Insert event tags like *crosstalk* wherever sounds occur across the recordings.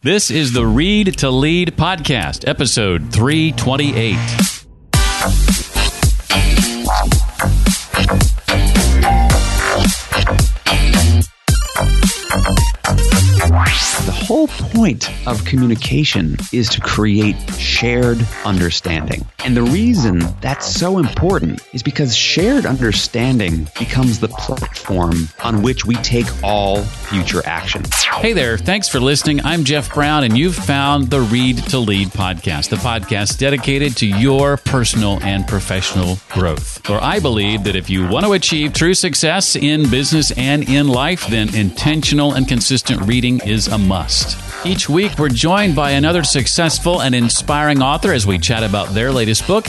This is the Read to Lead podcast, episode 328. Point of communication is to create shared understanding. And the reason that's so important is because shared understanding becomes the platform on which we take all future action. Hey there, thanks for listening. I'm Jeff Brown, and you've found the Read to Lead podcast, the podcast dedicated to your personal and professional growth. Where I believe that if you want to achieve true success in business and in life, then intentional and consistent reading is a must. Each week, we're joined by another successful and inspiring author as we chat about their latest book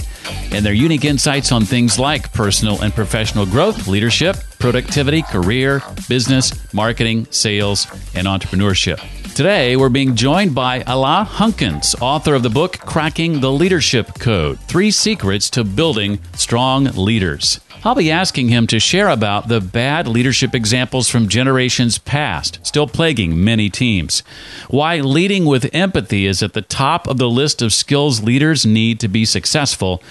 and their unique insights on things like personal and professional growth, leadership, productivity, career, business, marketing, sales, and entrepreneurship. Today, we're being joined by Alain Hunkins, author of the book Cracking the Leadership Code Three Secrets to Building Strong Leaders. I'll be asking him to share about the bad leadership examples from generations past, still plaguing many teams. Why leading with empathy is at the top of the list of skills leaders need to be successful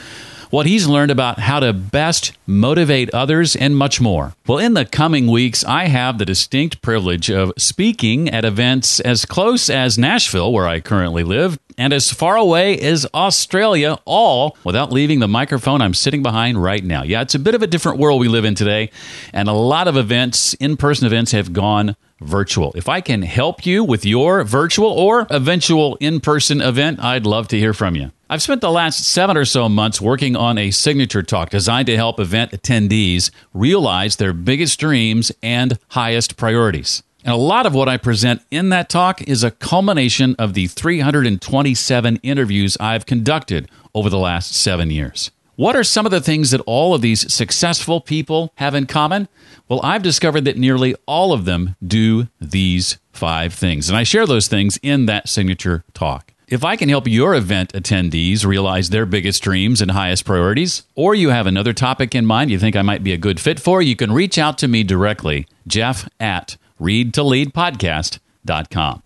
what he's learned about how to best motivate others, and much more. Well, in the coming weeks, I have the distinct privilege of speaking at events as close as Nashville, where I currently live, and as far away as Australia, all without leaving the microphone I'm sitting behind right now. Yeah, it's a bit of a different world we live in today, and a lot of events, in person events, have gone virtual. If I can help you with your virtual or eventual in person event, I'd love to hear from you. I've spent the last seven or so months working on a signature talk designed to help event attendees realize their biggest dreams and highest priorities. And a lot of what I present in that talk is a culmination of the 327 interviews I've conducted over the last seven years. What are some of the things that all of these successful people have in common? Well, I've discovered that nearly all of them do these five things. And I share those things in that signature talk. If I can help your event attendees realize their biggest dreams and highest priorities, or you have another topic in mind you think I might be a good fit for, you can reach out to me directly, jeff at readtoleadpodcast.com.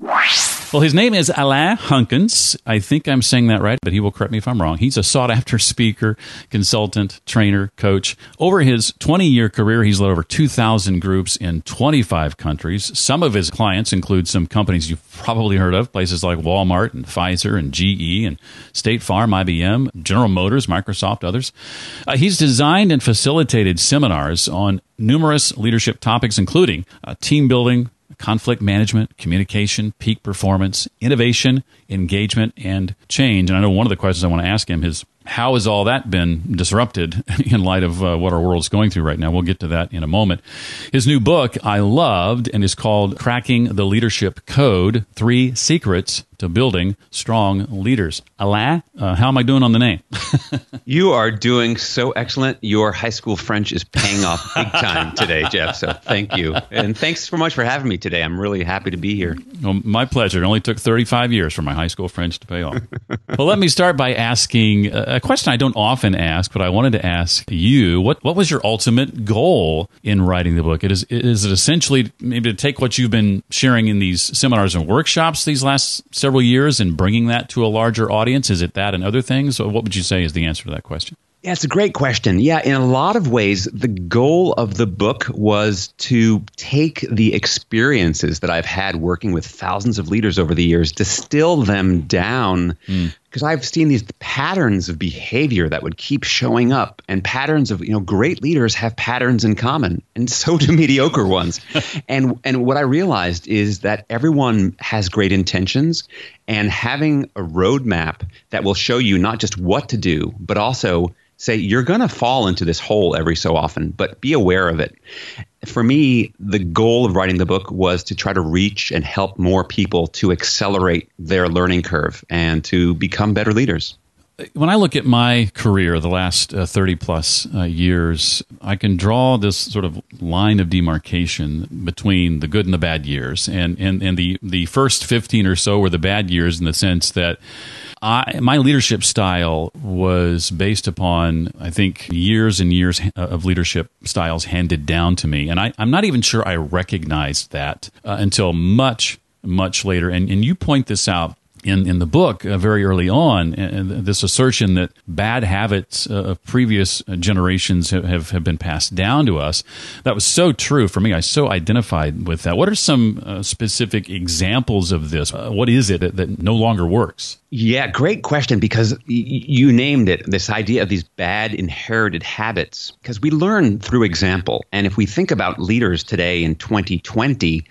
Well, his name is Alain Hunkins. I think I'm saying that right, but he will correct me if I'm wrong. He's a sought after speaker, consultant, trainer, coach. Over his 20 year career, he's led over 2,000 groups in 25 countries. Some of his clients include some companies you've probably heard of, places like Walmart and Pfizer and GE and State Farm, IBM, General Motors, Microsoft, others. Uh, he's designed and facilitated seminars on numerous leadership topics, including uh, team building, conflict management, communication, peak performance, innovation, engagement, and change. And I know one of the questions I want to ask him is how has all that been disrupted *laughs* in light of uh, what our world's going through right now? We'll get to that in a moment. His new book I loved and is called Cracking the Leadership Code Three Secrets to Building Strong Leaders. Alain, uh, how am I doing on the name? *laughs* you are doing so excellent. Your high school French is paying off big *laughs* time today, Jeff. So thank you. And thanks so much for having me today. I'm really happy to be here. Well, my pleasure. It only took 35 years for my high school French to pay off. well, let me start by asking a question I don't often ask, but I wanted to ask you what, what was your ultimate goal in writing the book? It is, is it essentially maybe to take what you've been sharing in these seminars and workshops these last several years and bringing that to a larger audience? Is it that and other things? Or what would you say is the answer to that question? Yeah, it's a great question. Yeah, in a lot of ways, the goal of the book was to take the experiences that I've had working with thousands of leaders over the years, distill them down. Mm because I've seen these patterns of behavior that would keep showing up, and patterns of you know great leaders have patterns in common, and so do *laughs* mediocre ones. and and what I realized is that everyone has great intentions, and having a roadmap that will show you not just what to do, but also say you're going to fall into this hole every so often, but be aware of it. For me, the goal of writing the book was to try to reach and help more people to accelerate their learning curve and to become better leaders. When I look at my career, the last uh, 30 plus uh, years, I can draw this sort of line of demarcation between the good and the bad years. And, and, and the, the first 15 or so were the bad years in the sense that I, my leadership style was based upon, I think, years and years of leadership styles handed down to me. And I, am not even sure I recognized that uh, until much much later. And, and you point this out in, in the book uh, very early on, and this assertion that bad habits uh, of previous generations have, have, have, been passed down to us. That was so true for me. I so identified with that. What are some uh, specific examples of this? Uh, what is it that, that no longer works? Yeah, great question because y- you named it this idea of these bad inherited habits. Because we learn through example. And if we think about leaders today in 2020,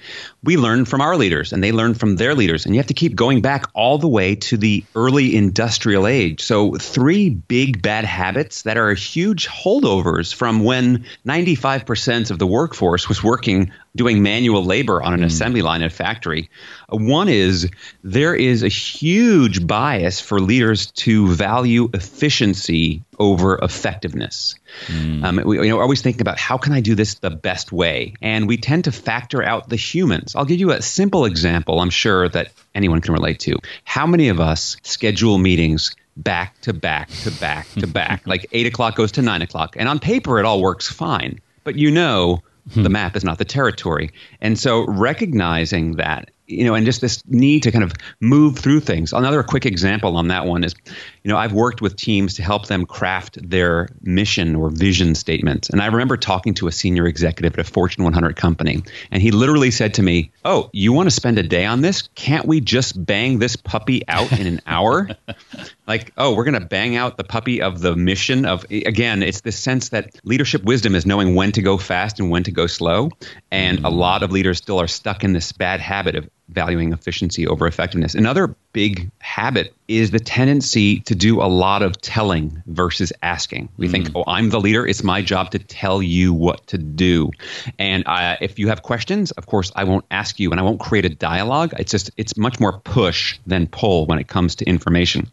we learn from our leaders and they learn from their leaders. And you have to keep going back all the way to the early industrial age. So, three big bad habits that are huge holdovers from when 95% of the workforce was working doing manual labor on an mm. assembly line at a factory. One is there is a huge bias for leaders to value efficiency over effectiveness. Mm. Um, we, you know, always thinking about how can I do this the best way, and we tend to factor out the humans. I'll give you a simple example. I'm sure that anyone can relate to. How many of us schedule meetings back to back to back to back? *laughs* like eight o'clock goes to nine o'clock, and on paper it all works fine, but you know the hmm. map is not the territory. And so recognizing that you know, and just this need to kind of move through things. Another quick example on that one is, you know, I've worked with teams to help them craft their mission or vision statement. And I remember talking to a senior executive at a Fortune 100 company, and he literally said to me, "Oh, you want to spend a day on this? Can't we just bang this puppy out in an hour?" *laughs* like, oh, we're going to bang out the puppy of the mission of again, it's this sense that leadership wisdom is knowing when to go fast and when to go slow, and mm-hmm. a lot of leaders still are stuck in this bad habit of valuing efficiency over effectiveness. Another big habit is the tendency to do a lot of telling versus asking. We mm. think, oh, I'm the leader. It's my job to tell you what to do. And uh, if you have questions, of course, I won't ask you and I won't create a dialogue. It's just, it's much more push than pull when it comes to information.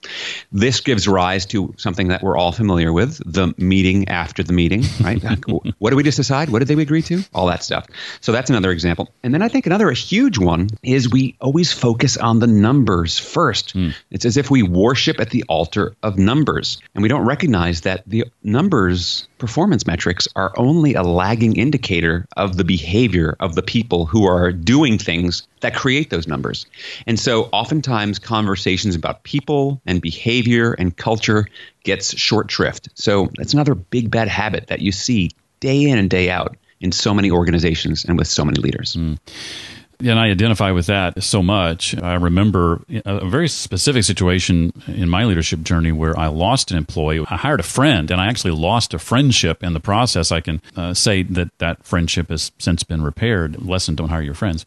This gives rise to something that we're all familiar with the meeting after the meeting, right? *laughs* what did we just decide? What did they agree to? All that stuff. So that's another example. And then I think another huge one is we always focus on the numbers first. Mm. It's as if we worship at the altar of numbers. And we don't recognize that the numbers performance metrics are only a lagging indicator of the behavior of the people who are doing things that create those numbers. And so oftentimes conversations about people and behavior and culture gets short shrift. So that's another big bad habit that you see day in and day out in so many organizations and with so many leaders. Mm and I identify with that so much. I remember a very specific situation in my leadership journey where I lost an employee. I hired a friend, and I actually lost a friendship in the process. I can uh, say that that friendship has since been repaired. Lesson: Don't hire your friends.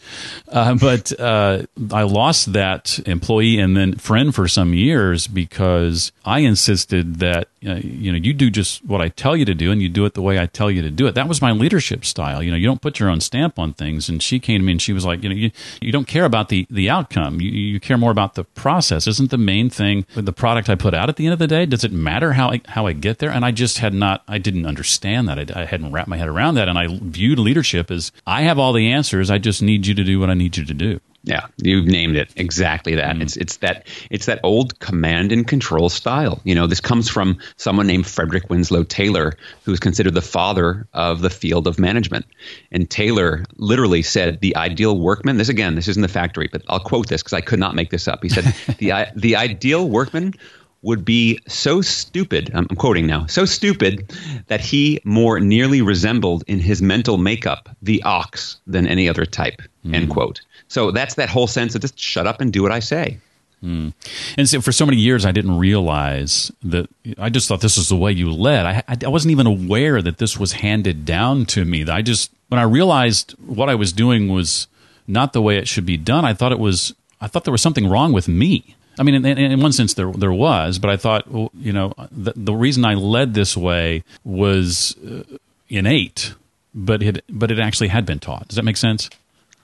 Uh, but uh, I lost that employee and then friend for some years because I insisted that uh, you know you do just what I tell you to do, and you do it the way I tell you to do it. That was my leadership style. You know, you don't put your own stamp on things. And she came to me and she was like you know, you, you don't care about the, the outcome. You, you care more about the process. Isn't the main thing the product I put out at the end of the day? Does it matter how I, how I get there? And I just had not, I didn't understand that. I, I hadn't wrapped my head around that. And I viewed leadership as I have all the answers. I just need you to do what I need you to do. Yeah, you've named it exactly that. Mm. It's it's that it's that old command and control style. You know, this comes from someone named Frederick Winslow Taylor, who is considered the father of the field of management. And Taylor literally said, "The ideal workman." This again, this isn't the factory, but I'll quote this because I could not make this up. He said, *laughs* "the the ideal workman." Would be so stupid, I'm quoting now, so stupid that he more nearly resembled in his mental makeup the ox than any other type, mm. end quote. So that's that whole sense of just shut up and do what I say. Mm. And so for so many years, I didn't realize that. I just thought this was the way you led. I, I wasn't even aware that this was handed down to me. I just when I realized what I was doing was not the way it should be done. I thought it was. I thought there was something wrong with me. I mean, in, in, one sense, there there was, but I thought, you know, the, the reason I led this way was uh, innate, but it but it actually had been taught. Does that make sense?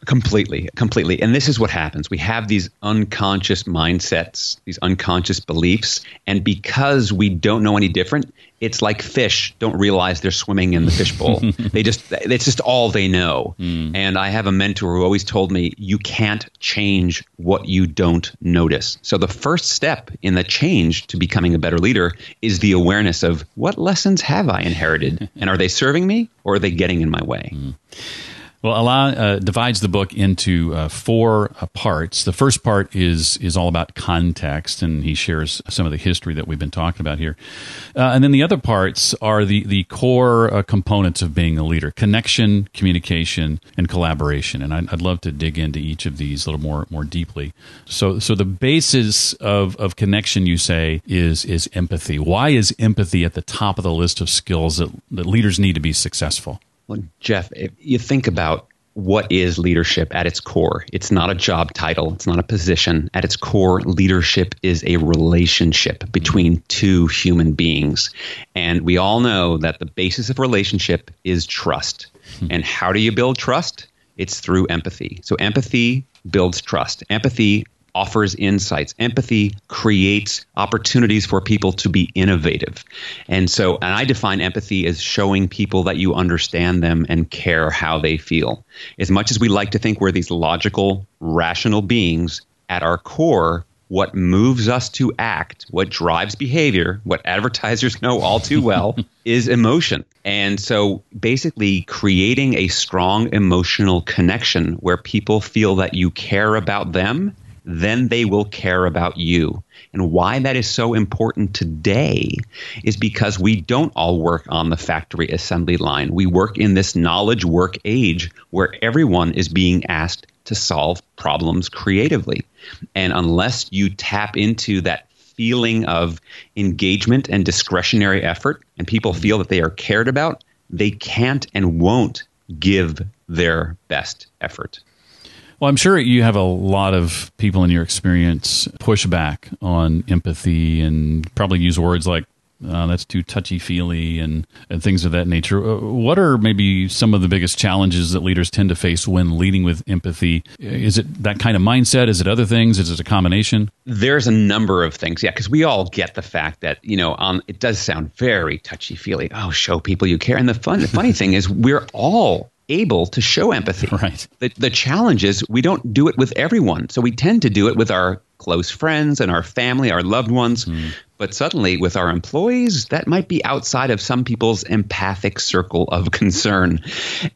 Completely, completely. And this is what happens. We have these unconscious mindsets, these unconscious beliefs. And because we don't know any different, it's like fish don't realize they're swimming in the fishbowl. *laughs* they just, it's just all they know. Mm. And I have a mentor who always told me, you can't change what you don't notice. So the first step in the change to becoming a better leader is the awareness of what lessons have I inherited? *laughs* and are they serving me or are they getting in my way? Mm. Well, Alain uh, divides the book into uh, four uh, parts. The first part is is all about context, and he shares some of the history that we've been talking about here. Uh, and then the other parts are the the core uh, components of being a leader: connection, communication, and collaboration. And I'd, I'd, love to dig into each of these a little more more deeply. So, so the basis of of connection, you say, is is empathy. Why is empathy at the top of the list of skills that, that leaders need to be successful? Well, Jeff, if you think about what is leadership at its core, it's not a job title, it's not a position. At its core, leadership is a relationship between two human beings. And we all know that the basis of relationship is trust. Hmm. And how do you build trust? It's through empathy. So, empathy builds trust. Empathy offers insights. Empathy creates opportunities for people to be innovative. And so, and I define empathy as showing people that you understand them and care how they feel. As much as we like to think we're these logical, rational beings, at our core, what moves us to act, what drives behavior, what *laughs* advertisers know all too well, *laughs* is emotion. And so basically, creating a strong emotional connection where people feel that you care about them then they will care about you. And why that is so important today is because we don't all work on the factory assembly line. We work in this knowledge work age where everyone is being asked to solve problems creatively. And unless you tap into that feeling of engagement and discretionary effort, and people feel that they are cared about, they can't and won't give their best effort. Well, I'm sure you have a lot of people in your experience push back on empathy and probably use words like uh, that's too touchy feely and, and things of that nature. Uh, what are maybe some of the biggest challenges that leaders tend to face when leading with empathy? Is it that kind of mindset? Is it other things? Is it a combination? There's a number of things, yeah, because we all get the fact that you know, um, it does sound very touchy feely. Oh, show people you care. And the fun, the funny thing is, we're all able to show empathy. *laughs* Right. The, the challenge is we don't do it with everyone. So we tend to do it with our close friends and our family, our loved ones. Mm. But suddenly, with our employees, that might be outside of some people's empathic circle of *laughs* concern.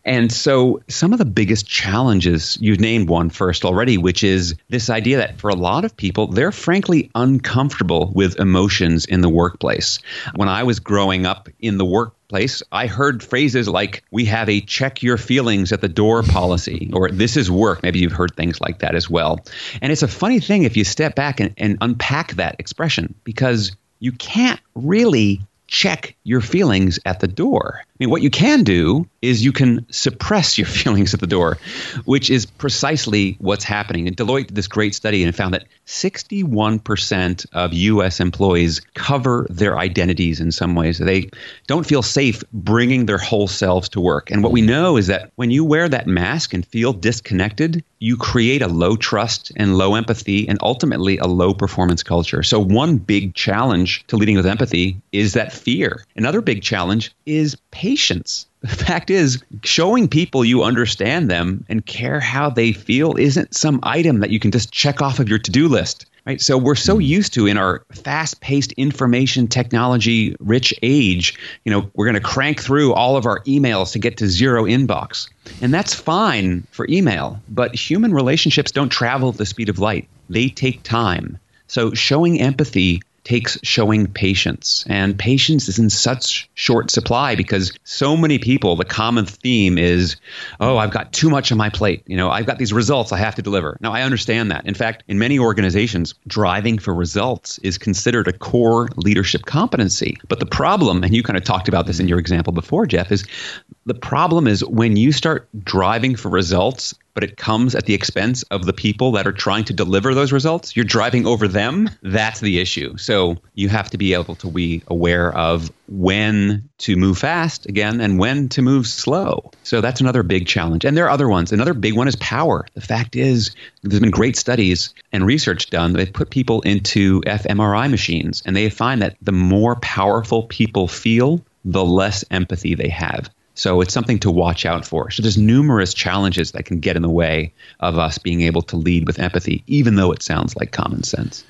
And so, some of the biggest challenges, you've named one first already, which is this idea that for a lot of people, they're frankly uncomfortable with emotions in the workplace. When I was growing up in the work place, I heard phrases like, we have a check your feelings at the door policy, or this is work. Maybe you've heard things like that as well. And it's a funny thing if you step back and, and unpack that expression because you can't really check your feelings at the door. I mean, what you can do is you can suppress your *laughs* feelings at the door, which is precisely what's happening. And Deloitte did this great study and found that 61% of U.S. employees cover their identities in some ways. They don't feel safe bringing their whole selves to work. And what we know is that when you wear that mask and feel disconnected, you create a low trust and low empathy and ultimately a low performance culture. So, one big challenge to leading with empathy is that fear. Another big challenge is patience. *laughs* The fact is, showing people you understand them and care how they feel isn't some item that you can just check off of your to do list. Right. So we're so hmm. used to in our fast paced information technology rich age, you know, we're going to crank through all of our emails to get to zero inbox. And that's fine for email, but human relationships don't travel at the speed of light. They take time. So showing empathy takes showing patience. And patience is in such short supply because so many people, the common theme is, oh, I've got too much on my plate. You know, I've got these results I have to deliver. Now, I understand that. In fact, in many organizations, driving for results is considered a core leadership competency. But the problem, and you kind of talked about this in your example before, Jeff, is the problem is when you start driving for results but it comes at the expense of the people that are trying to deliver those results. You're driving over them. That's the issue. So you have to be able to be aware of when to move fast again and when to move slow. So that's another big challenge. And there are other ones. Another big one is power. The fact is, there's been great studies and research done. They've put people into fMRI machines and they find that the more powerful people feel, the less empathy they have. So it's something to watch out for. So there's numerous challenges that can get in the way of us being able to lead with empathy, even though it sounds like common sense.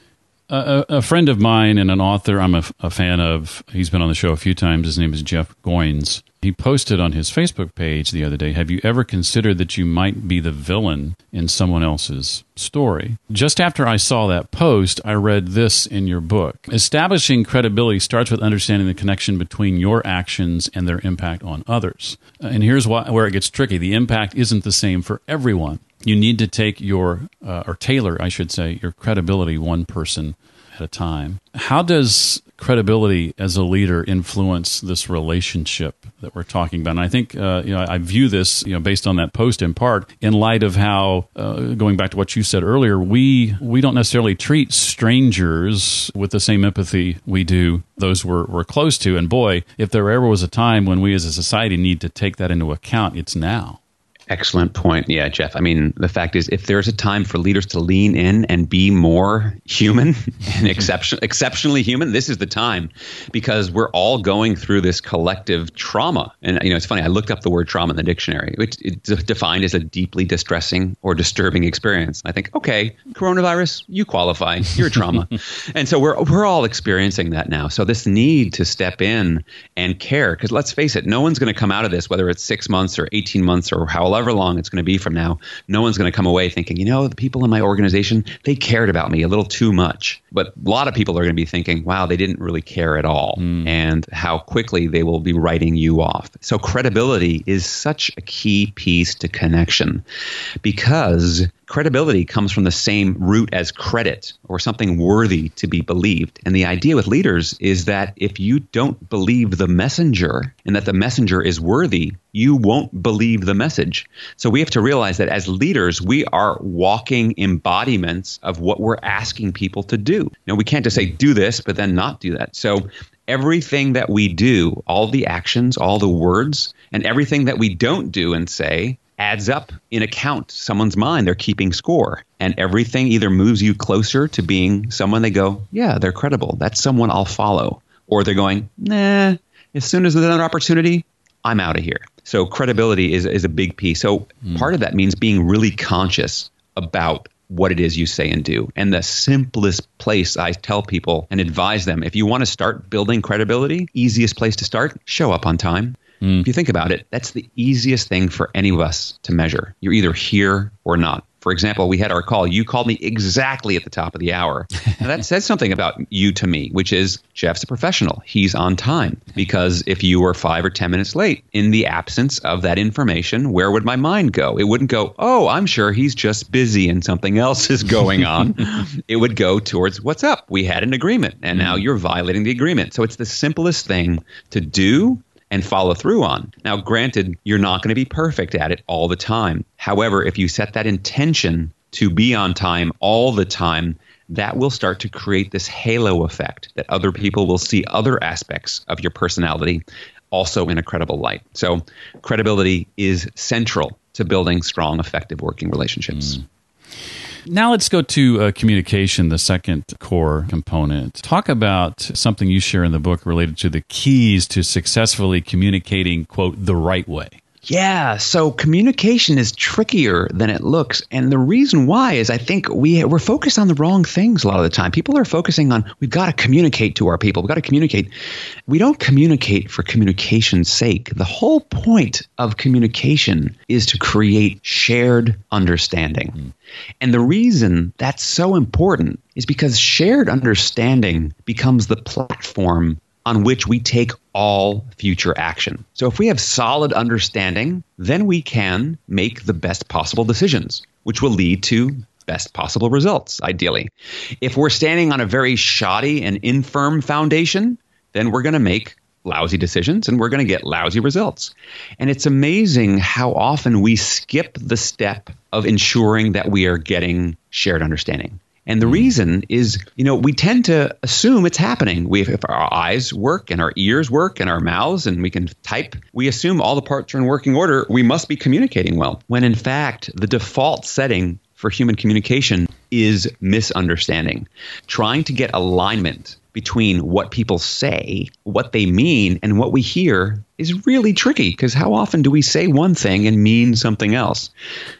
Uh, a, friend of mine and an author I'm a, a, fan of, he's been on the show a few times. His name is Jeff Goins. He posted on his Facebook page the other day Have you ever considered that you might be the villain in someone else's story? Just after I saw that post, I read this in your book. Establishing credibility starts with understanding the connection between your actions and their impact on others. And here's why, where it gets tricky the impact isn't the same for everyone. You need to take your, uh, or tailor, I should say, your credibility one person at a time. How does credibility as a leader influence this relationship that we're talking about? And I think uh, you know I view this you know based on that post in part in light of how uh, going back to what you said earlier, we we don't necessarily treat strangers with the same empathy we do those we're, we're close to. And boy, if there ever was a time when we as a society need to take that into account, it's now. Excellent point. Yeah, Jeff. I mean, the fact is, if there's a time for leaders to lean in and be more human *laughs* and exception, exceptionally human, this is the time because we're all going through this collective trauma. And, you know, it's funny, I looked up the word trauma in the dictionary. It's, it's defined as a deeply distressing or disturbing experience. I think, okay, coronavirus, you qualify. You're trauma. *laughs* and so we're, we're all experiencing that now. So this need to step in and care, because let's face it, no one's going to come out of this, whether it's six months or 18 months or however however long it's going to be from now, no one's going to come away thinking, you know, the people in my organization, they cared about me a little too much. But a lot of people are going to be thinking, wow, they didn't really care at all. Mm. And how quickly they will be writing you off. So credibility is such a key piece to connection because credibility comes from the same root as credit or something worthy to be believed. And the idea with leaders is that if you don't believe the messenger and that the messenger is worthy, you won't believe the message. So we have to realize that as leaders, we are walking embodiments of what we're asking people to do. Know, we can't just say do this, but then not do that. So everything that we do, all the actions, all the words, and everything that we don't do and say adds up in a count someone's mind they're keeping score and everything either moves you closer to being someone they go yeah they're credible that's someone i'll follow or they're going nah as soon as there's another opportunity i'm out of here so credibility is, is a big piece so mm. part of that means being really conscious about what it is you say and do. And the simplest place I tell people and advise them if you want to start building credibility, easiest place to start, show up on time. Mm. If you think about it, that's the easiest thing for any of us to measure. You're either here or not. For example, we had our call. You called me exactly at the top of the hour. Now, that *laughs* says something about you to me, which is Jeff's a professional. He's on time. Because if you were five or 10 minutes late, in the absence of that information, where would my mind go? It wouldn't go, oh, I'm sure he's just busy and something else is going on. *laughs* it would go towards, what's up? We had an agreement and now mm. you're violating the agreement. So it's the simplest thing to do and follow through on. Now, granted, you're not going to be perfect at it all the time. However, if you set that intention to be on time all the time, that will start to create this halo effect that other people will see other aspects of your personality also in a credible light. So, credibility is central to building strong, effective working relationships. Mm. Now let's go to uh, communication, the second core component. Talk about something you share in the book related to the keys to successfully communicating, quote, the right way. Yeah, so communication is trickier than it looks, and the reason why is I think we we're focused on the wrong things a lot of the time. People are focusing on we've got to communicate to our people. We've got to communicate. We don't communicate for communication's sake. The whole point of communication is to create shared understanding. And the reason that's so important is because shared understanding becomes the platform on which we take all future action. So if we have solid understanding, then we can make the best possible decisions, which will lead to best possible results, ideally. If we're standing on a very shoddy and infirm foundation, then we're going to make lousy decisions and we're going to get lousy results. And it's amazing how often we skip the step of ensuring that we are getting shared understanding. And the hmm. reason is, you know, we tend to assume it's happening. We, if our eyes work and our ears work and our mouths and we can type, we assume all the parts are in working order. We must be communicating well. When in fact, the default setting for human communication is misunderstanding. Trying to get alignment between what people say, what they mean, and what we hear is really tricky because how often do we say one thing and mean something else?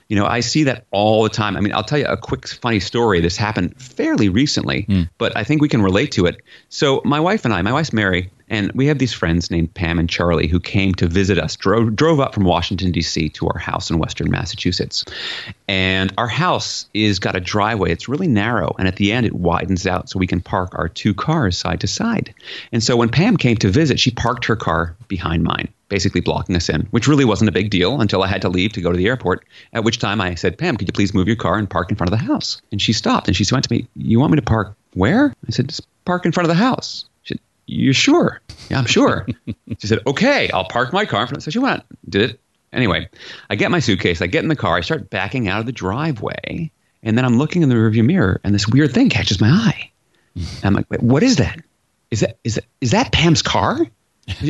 You know, I see that all the time. I mean, I'll tell you a quick funny story. This happened fairly recently, mm. but I think we can relate to it. So, my wife and I, my wife's Mary, And we have these friends named Pam and Charlie who came to visit us, drove, drove up from Washington, D.C. to our house in Western Massachusetts. And our house is got a driveway. It's really narrow. And at the end, it widens out so we can park our two cars side to side. And so when Pam came to visit, she parked her car behind mine basically blocking us in, which really wasn't a big deal until I had to leave to go to the airport. At which time I said, Pam, could you please move your car and park in front of the house? And she stopped and she went to me, You want me to park where? I said, Just park in front of the house. You sure? Yeah, I'm sure. *laughs* she said, Okay, I'll park my car in front. So she went, did it. Anyway, I get my suitcase, I get in the car, I start backing out of the driveway, and then I'm looking in the rearview mirror, and this weird thing catches my eye. Hmm. I'm like, What is that? Is that is that is that Pam's car?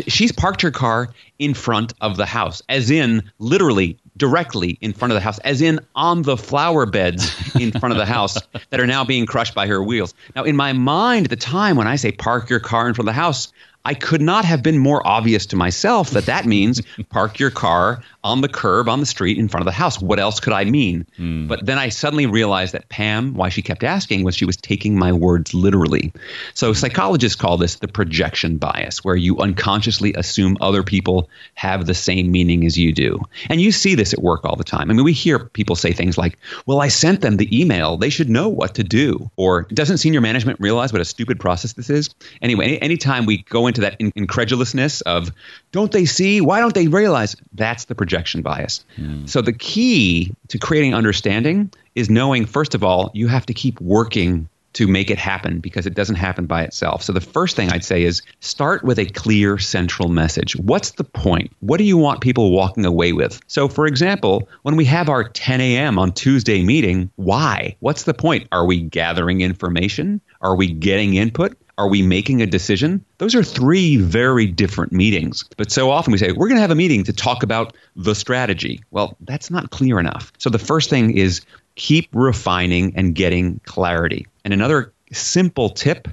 She's parked her car in front of the house, as in literally directly in front of the house, as in on the flower beds in front of the house that are now being crushed by her wheels. Now, in my mind at the time when I say park your car in front of the house, I could not have been more obvious to myself that that means *laughs* park your car on the curb on the street in front of the house. What else could I mean? Mm. But then I suddenly realized that Pam, why she kept asking, was she was taking my words literally. So psychologists call this the projection bias, where you unconsciously assume other people have the same meaning as you do. And you see this at work all the time. I mean, we hear people say things like, well, I sent them the email. They should know what to do. Or doesn't senior management realize what a stupid process this is? Anyway, any, anytime we go into that in- incredulousness of, don't they see? Why don't they realize? That's the projection bias. Mm. So the key to creating understanding is knowing, first of all, you have to keep working to make it happen because it doesn't happen by itself. So the first thing I'd say is start with a clear central message. What's the point? What do you want people walking away with? So for example, when we have our 10 a.m. on Tuesday meeting, why? What's the point? Are we gathering information? Are we getting input? Are we making a decision? Those are three very different meetings. But so often we say, we're going to have a meeting to talk about the strategy. Well, that's not clear enough. So the first thing is keep refining and getting clarity. And another simple tip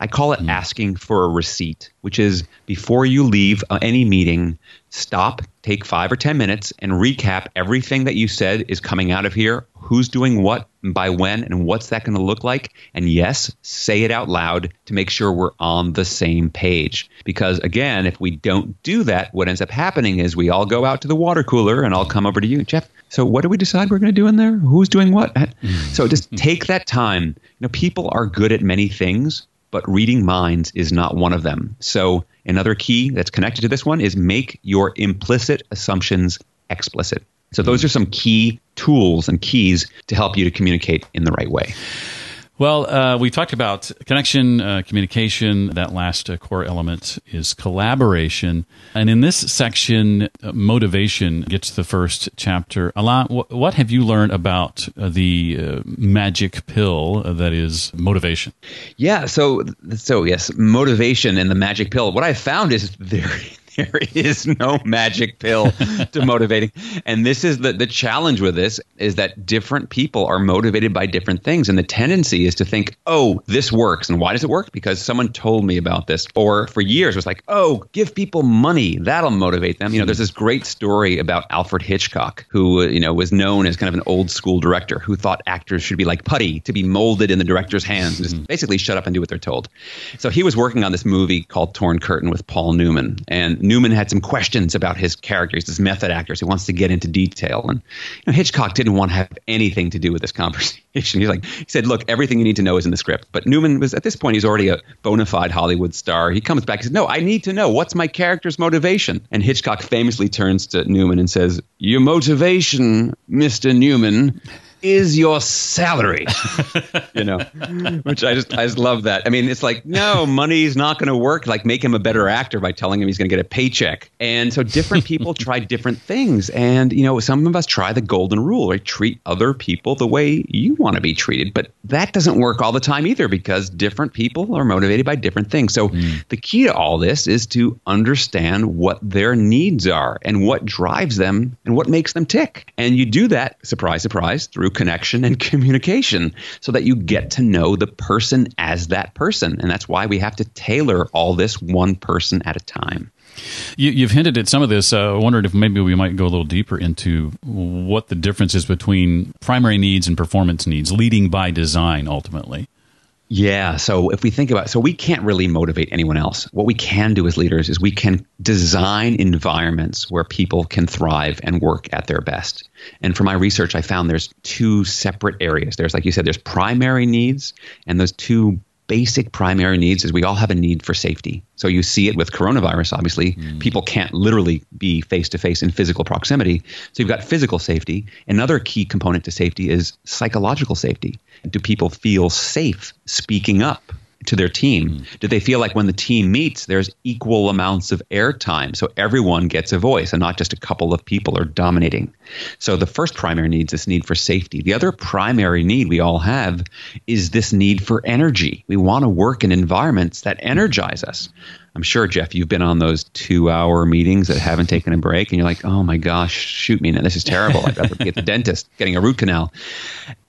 I call it mm. asking for a receipt, which is before you leave uh, any meeting, stop, take five or 10 minutes, and recap everything that you said is coming out of here, who's doing what, and by when, and what's that going to look like. And yes, say it out loud to make sure we're on the same page. Because again, if we don't do that, what ends up happening is we all go out to the water cooler, and I'll come over to you, Jeff. So what do we decide we're going to do in there? Who's doing what? Mm. So just take that time. You know, people are good at many things, but reading minds is not one of them. So, another key that's connected to this one is make your implicit assumptions explicit. So, those hmm. are some key tools and keys to help you to communicate in the right way. Well, uh, we talked about connection, uh, communication. That last uh, core element is collaboration. And in this section, uh, motivation gets the first chapter. Alain, wh- what have you learned about uh, the uh, magic pill that is motivation? Yeah. So, so yes, motivation and the magic pill. What I found is very *laughs* there is no magic pill to *laughs* motivating. And this is the, the challenge with this is that different people are motivated by different things. And the tendency is to think, oh, this works. And why does it work? Because someone told me about this. Or for years, it was like, oh, give people money. That'll motivate them. You know, there's this great story about Alfred Hitchcock, who, you know, was known as kind of an old school director who thought actors should be like putty to be molded in the director's hands and just mm-hmm. basically shut up and do what they're told. So he was working on this movie called Torn Curtain with Paul Newman. And Newman had some questions about his character. He's this method actor, so he wants to get into detail. And you know, Hitchcock didn't want to have anything to do with this *laughs* conversation. He's like, he said, "Look, everything you need to know is in the script." But Newman was at this point, he's already a bona fide Hollywood star. He comes back and says, "No, I need to know what's my character's motivation." And Hitchcock famously turns to Newman and says, "Your motivation, Mister Newman." Is your salary? *laughs* You know which i just i just love that. I mean it's like no money's not going to work. Like make him a better actor by telling him he's going to get a paycheck. And so different people *laughs* try different things. And you know some of us try the golden rule right? Treat other people the way you want to be treated. But that doesn't work all the time either because different people are motivated by different things. So mm. the key to all this is to understand what their needs are and what drives them and what makes them tick. And you do that surprise surprise through through connection and *laughs* communication so that you get to know the person as that person. And that's why we have to tailor all this one person at a time. You, have hinted at some of this. Uh, I wondered if maybe we might go a little deeper into what the difference is between primary needs and performance needs, leading by design ultimately. Yeah. So if we think about, so we can't really motivate anyone else. What we can do as leaders is we can design environments where people can thrive and work at their best. And for my research, I found there's two separate areas. There's, like you said, there's primary needs, and those two basic primary needs is we all have a need for safety. So you see it with coronavirus, obviously. Mm. People can't literally be face to face in physical proximity. So you've got physical safety. Another key component to safety is psychological safety. Do people feel safe speaking up? To their team? Mm. Do they feel like when the team meets, there's equal amounts of airtime so everyone gets a voice and not just a couple of people are dominating? So the first primary need is this need for safety. The other primary need we all have is this need for energy. We want to work in environments that energize us. I'm sure, Jeff, you've been on those two hour meetings that haven't taken a break, and you're like, oh my gosh, shoot me now. This is terrible. I'd rather be at the dentist getting a root canal.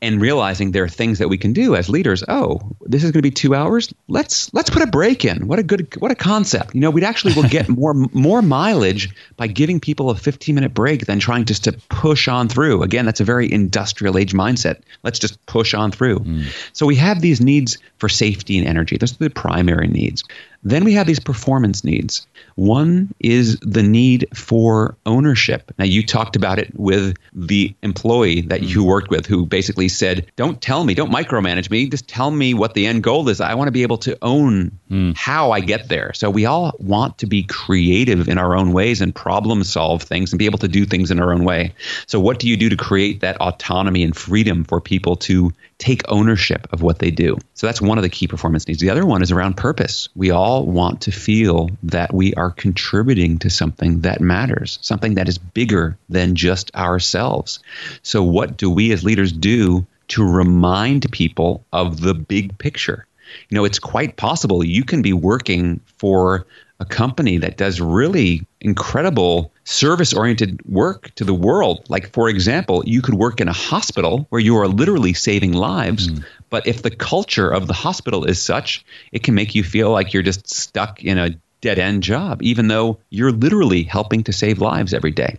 And realizing there are things that we can do as leaders. Oh, this is going to be two hours. Let's let's put a break in. What a good what a concept. You know, we'd actually will get more more mileage by giving people a 15 minute break than trying just to push on through. Again, that's a very industrial age mindset. Let's just push on through. Mm. So we have these needs for safety and energy. Those are the primary needs. Then we have these performance needs. One is the need for ownership. Now, you talked about it with the employee that you worked with who basically said, Don't tell me, don't micromanage me, just tell me what the end goal is. I want to be able to own mm. how I get there. So, we all want to be creative in our own ways and problem solve things and be able to do things in our own way. So, what do you do to create that autonomy and freedom for people to take ownership of what they do? So, that's one of the key performance needs. The other one is around purpose. We all want to feel that we are contributing to something that matters, something that is bigger than just ourselves. So, what do we as leaders do to remind people of the big picture? You know, it's quite possible you can be working for a company that does really incredible service oriented work to the world. Like, for example, you could work in a hospital where you are literally saving lives. Mm. But if the culture of the hospital is such, it can make you feel like you're just stuck in a dead end job, even though you're literally helping to save lives every day.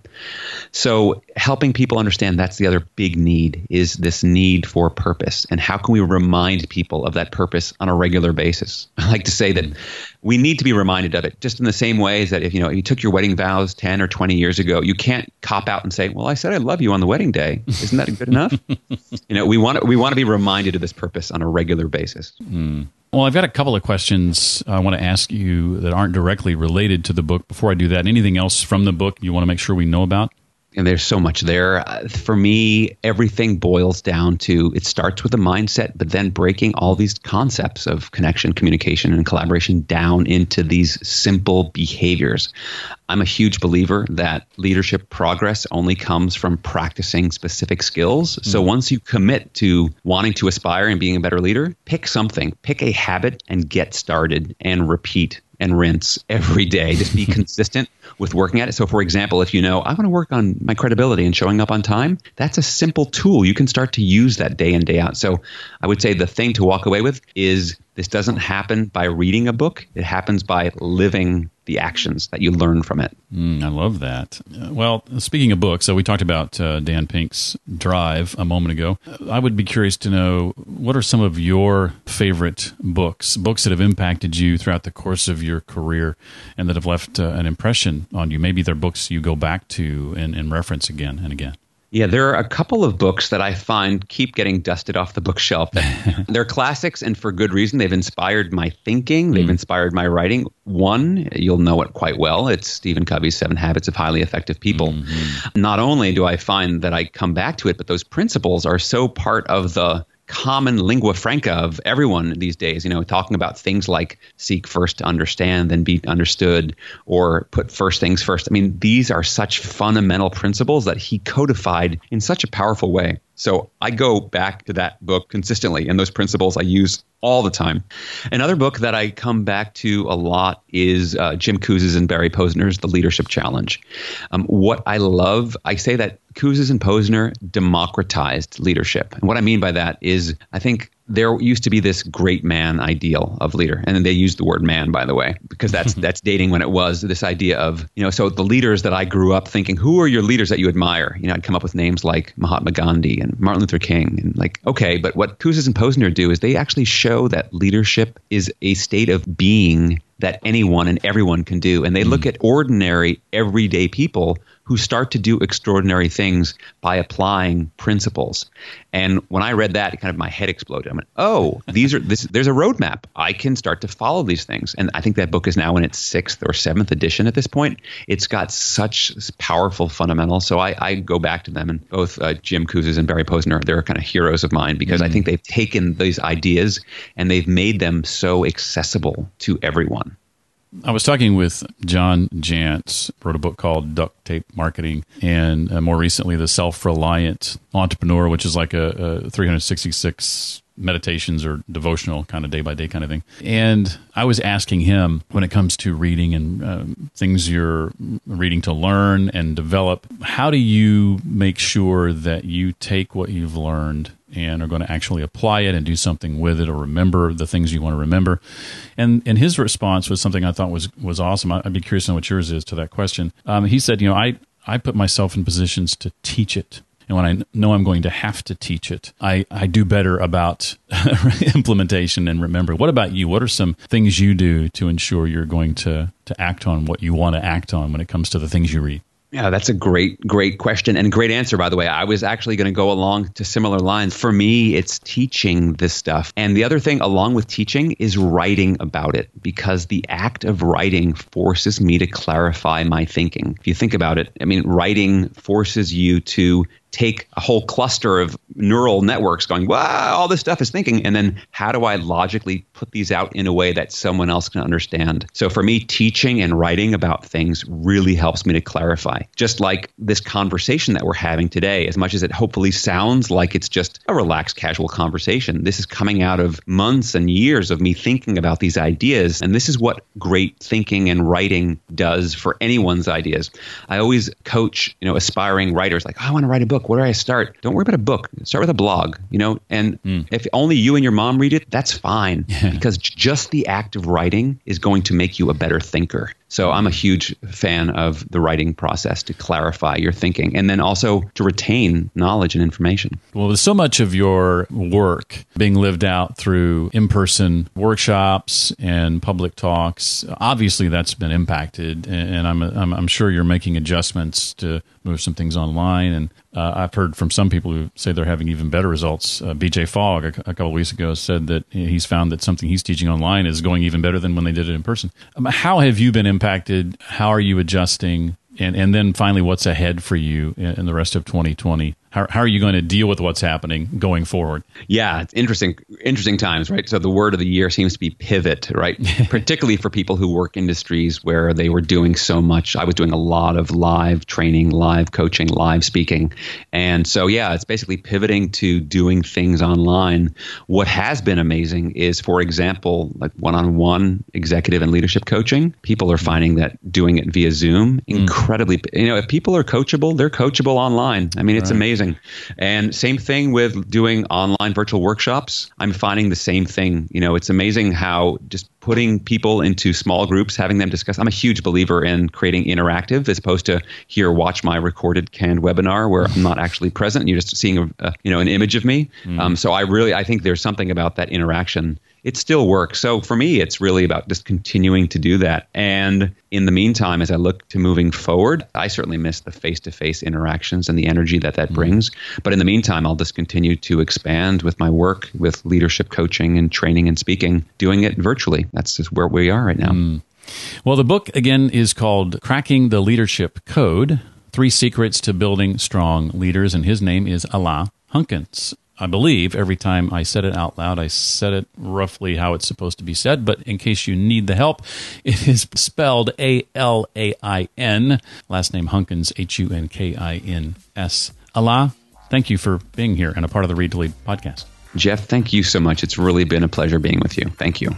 So, helping people understand that's the other big need is this need for purpose. And how can we remind people of that purpose on a regular basis? *laughs* I like to say that we need to be reminded of it just in the same way as that if you know you took your wedding vows 10 or 20 years ago you can't cop out and say well i said i love you on the wedding day isn't that good enough *laughs* you know we want we want to be reminded of this purpose on a regular basis mm. Well, I've got a couple of questions I want to ask you that aren't directly related to the book. Before I do that, anything else from the book you want to make sure we know about? And there's so much there. Uh, for me, everything boils down to it starts with a mindset, but then breaking all these concepts of connection, communication, and collaboration down into these simple behaviors. I'm a huge believer that leadership progress only comes from practicing specific skills. Mm. So once you commit to wanting to aspire and being a better leader, pick something, pick a habit, and get started and repeat and rinse every day. Just be *laughs* consistent with working at it. So, for example, if you know, I want to work on my credibility and showing up on time, that's a simple tool. You can start to use that day in, day out. So, I would say the thing to walk away with is this doesn't happen by reading a book, it happens by living the actions that you learn from it. Mm, I love that. Uh, well, speaking of books, so we talked about uh, Dan Pink's Drive a moment ago. I would be curious to know what are some of your favorite books, books that have impacted you throughout the course of your career and that have left uh, an impression on you. Maybe they're books you go back to and, and reference again and again. Yeah, there are a couple of books that I find keep getting dusted off the bookshelf. *laughs* They're classics, and for good reason. They've inspired my thinking, they've mm. inspired my writing. One, you'll know it quite well. It's Stephen Covey's Seven Habits of Highly Effective People. Mm-hmm. Not only do I find that I come back to it, but those principles are so part of the common lingua franca of everyone these days. You know, talking about things like seek first to understand, then be understood, or put first things first. I mean, these are such fundamental principles that he codified in such a powerful way. So I go back to that book consistently, and those principles I use all the time. Another book that I come back to a lot is uh, Jim Kouzes and Barry Posner's The Leadership Challenge. Um, what I love, I say that Kouzes and Posner democratized leadership. And what I mean by that is, I think there used to be this great man ideal of leader, and then they used the word man, by the way, because that's *laughs* that's dating when it was this idea of you know. So the leaders that I grew up thinking, who are your leaders that you admire? You know, I'd come up with names like Mahatma Gandhi and Martin Luther King, and like okay, but what Kouzes and Posner do is they actually show that leadership is a state of being that anyone and everyone can do, and they mm. look at ordinary, everyday people who start to do extraordinary things by applying principles. And when I read that, kind of my head exploded. I went, "Oh, these are this. There's a roadmap. I can start to follow these things." And I think that book is now in its sixth or seventh edition at this point. It's got such powerful fundamentals. So I, I go back to them, and both uh, Jim Kouzes and Barry Posner, they're kind of heroes of mine because mm-hmm. I think they've taken these ideas and they've made them so accessible to everyone. I was talking with John Jantsch, wrote a book called Duct Tape Marketing, and uh, more recently, The Self Reliant Entrepreneur, which is like a, a 366 meditations or devotional kind of day by day kind of thing. And I was asking him when it comes to reading and um, things you're reading to learn and develop, how do you make sure that you take what you've learned and are going to actually apply it and do something with it or remember the things you want to remember. And and his response was something I thought was was awesome. I'd be curious to know what yours is to that question. Um, he said, you know, I I put myself in positions to teach it. And when I know I'm going to have to teach it, I, I do better about *laughs* implementation and remember. What about you? What are some things you do to ensure you're going to, to act on what you want to act on when it comes to the things you read? Yeah, that's a great, great question and great answer, by the way. I was actually going to go along to similar lines. For me, it's teaching this stuff. And the other thing, along with teaching, is writing about it because the act of writing forces me to clarify my thinking. If you think about it, I mean, writing forces you to take a whole cluster of neural networks going, wow, all this stuff is thinking. And then how do I logically put these out in a way that someone else can understand? So for me, teaching and writing about things really helps me to clarify. Just like this conversation that we're having today, as much as it hopefully sounds like it's just a relaxed, casual conversation, this is coming out of months and years of me thinking about these ideas. And this is what great thinking and writing does for anyone's ideas. I always coach, you know, aspiring writers like, oh, I want to write a book book. Where do I start? Don't worry about a book. Start with a blog, you know, and mm. if only you and your mom read it, that's fine *laughs* yeah. because just the act of writing is going to make you a better thinker. So I'm a huge fan of the writing process to clarify your thinking and then also to retain knowledge and information. Well, with so much of your work being lived out through in person workshops and public talks, obviously that's been impacted. And I'm, I'm, I'm sure you're making adjustments to move some things online. And uh, I've heard from some people who say they're having even better results. Uh, BJ Fogg, a, a couple weeks ago, said that he's found that something he's teaching online is going even better than when they did it in person. Um, how have you been impacted? How are you adjusting? And, and then finally, what's ahead for you in, in the rest of 2020? How, how are you going to deal with what's happening going forward? Yeah, it's interesting, interesting times, right? So the word of the year seems to be pivot, right? *laughs* Particularly for people who work industries where they were doing so much. I was doing a lot of live training, live coaching, live speaking, and so yeah, it's basically pivoting to doing things online. What has been amazing is, for example, like one-on-one executive and leadership coaching. People are finding that doing it via Zoom mm. incredibly. You know, if people are coachable, they're coachable online. I mean, it's right. amazing amazing. And same thing with doing online virtual workshops. I'm finding the same thing. You know, it's amazing how just putting people into small groups, having them discuss. I'm a huge believer in creating interactive as opposed to here, watch my recorded canned webinar where I'm not actually present. And you're just seeing a, a you know an image of me. Mm. Um, so I really I think there's something about that interaction it still works. So for me, it's really about just continuing to do that. And in the meantime, as I look to moving forward, I certainly miss the face to face interactions and the energy that that mm-hmm. brings. But in the meantime, I'll just continue to expand with my work with leadership coaching and training and speaking, doing it virtually. That's just where we are right now. Mm. Well, the book again is called Cracking the Leadership Code Three Secrets to Building Strong Leaders, and his name is Alain Hunkins. I believe every time I said it out loud, I said it roughly how it's supposed to be said. But in case you need the help, *laughs* it is spelled A L A I N, last name Hunkins, H U N K I N S. Alain, thank you for being here and a part of the Read to Lead podcast. Jeff, thank you so much. It's really been a pleasure being with you. Thank you.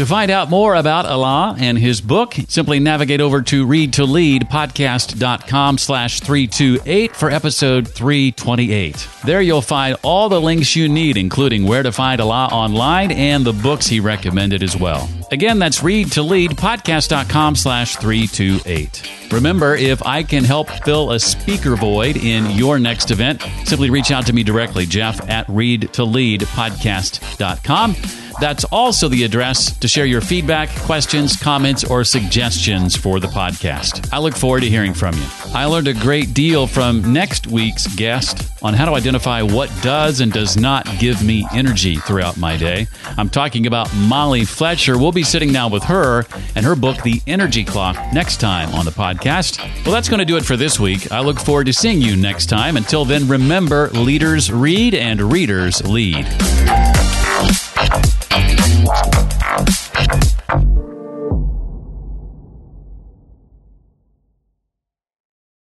To find out more about Alain and his book, simply navigate over to readtoleadpodcast.com slash 328 for episode 328. There you'll find all the links you need, including where to find Alain online and the books he recommended as well. Again, that's readtoleadpodcast.com slash 328. Remember, if I can help fill a speaker void in your next event, simply reach out to me directly, Jeff at readtoleadpodcast.com. That's also the address to share your feedback, questions, comments, or suggestions for the podcast. I look forward to hearing from you. I learned a great deal from next week's guest on how to identify what does and does not give me energy throughout my day. I'm talking about Molly Fletcher. We'll be sitting down with her and her book, The Energy Clock, next time on the podcast. Well, that's going to do it for this week. I look forward to seeing you next time. Until then, remember leaders read and readers lead.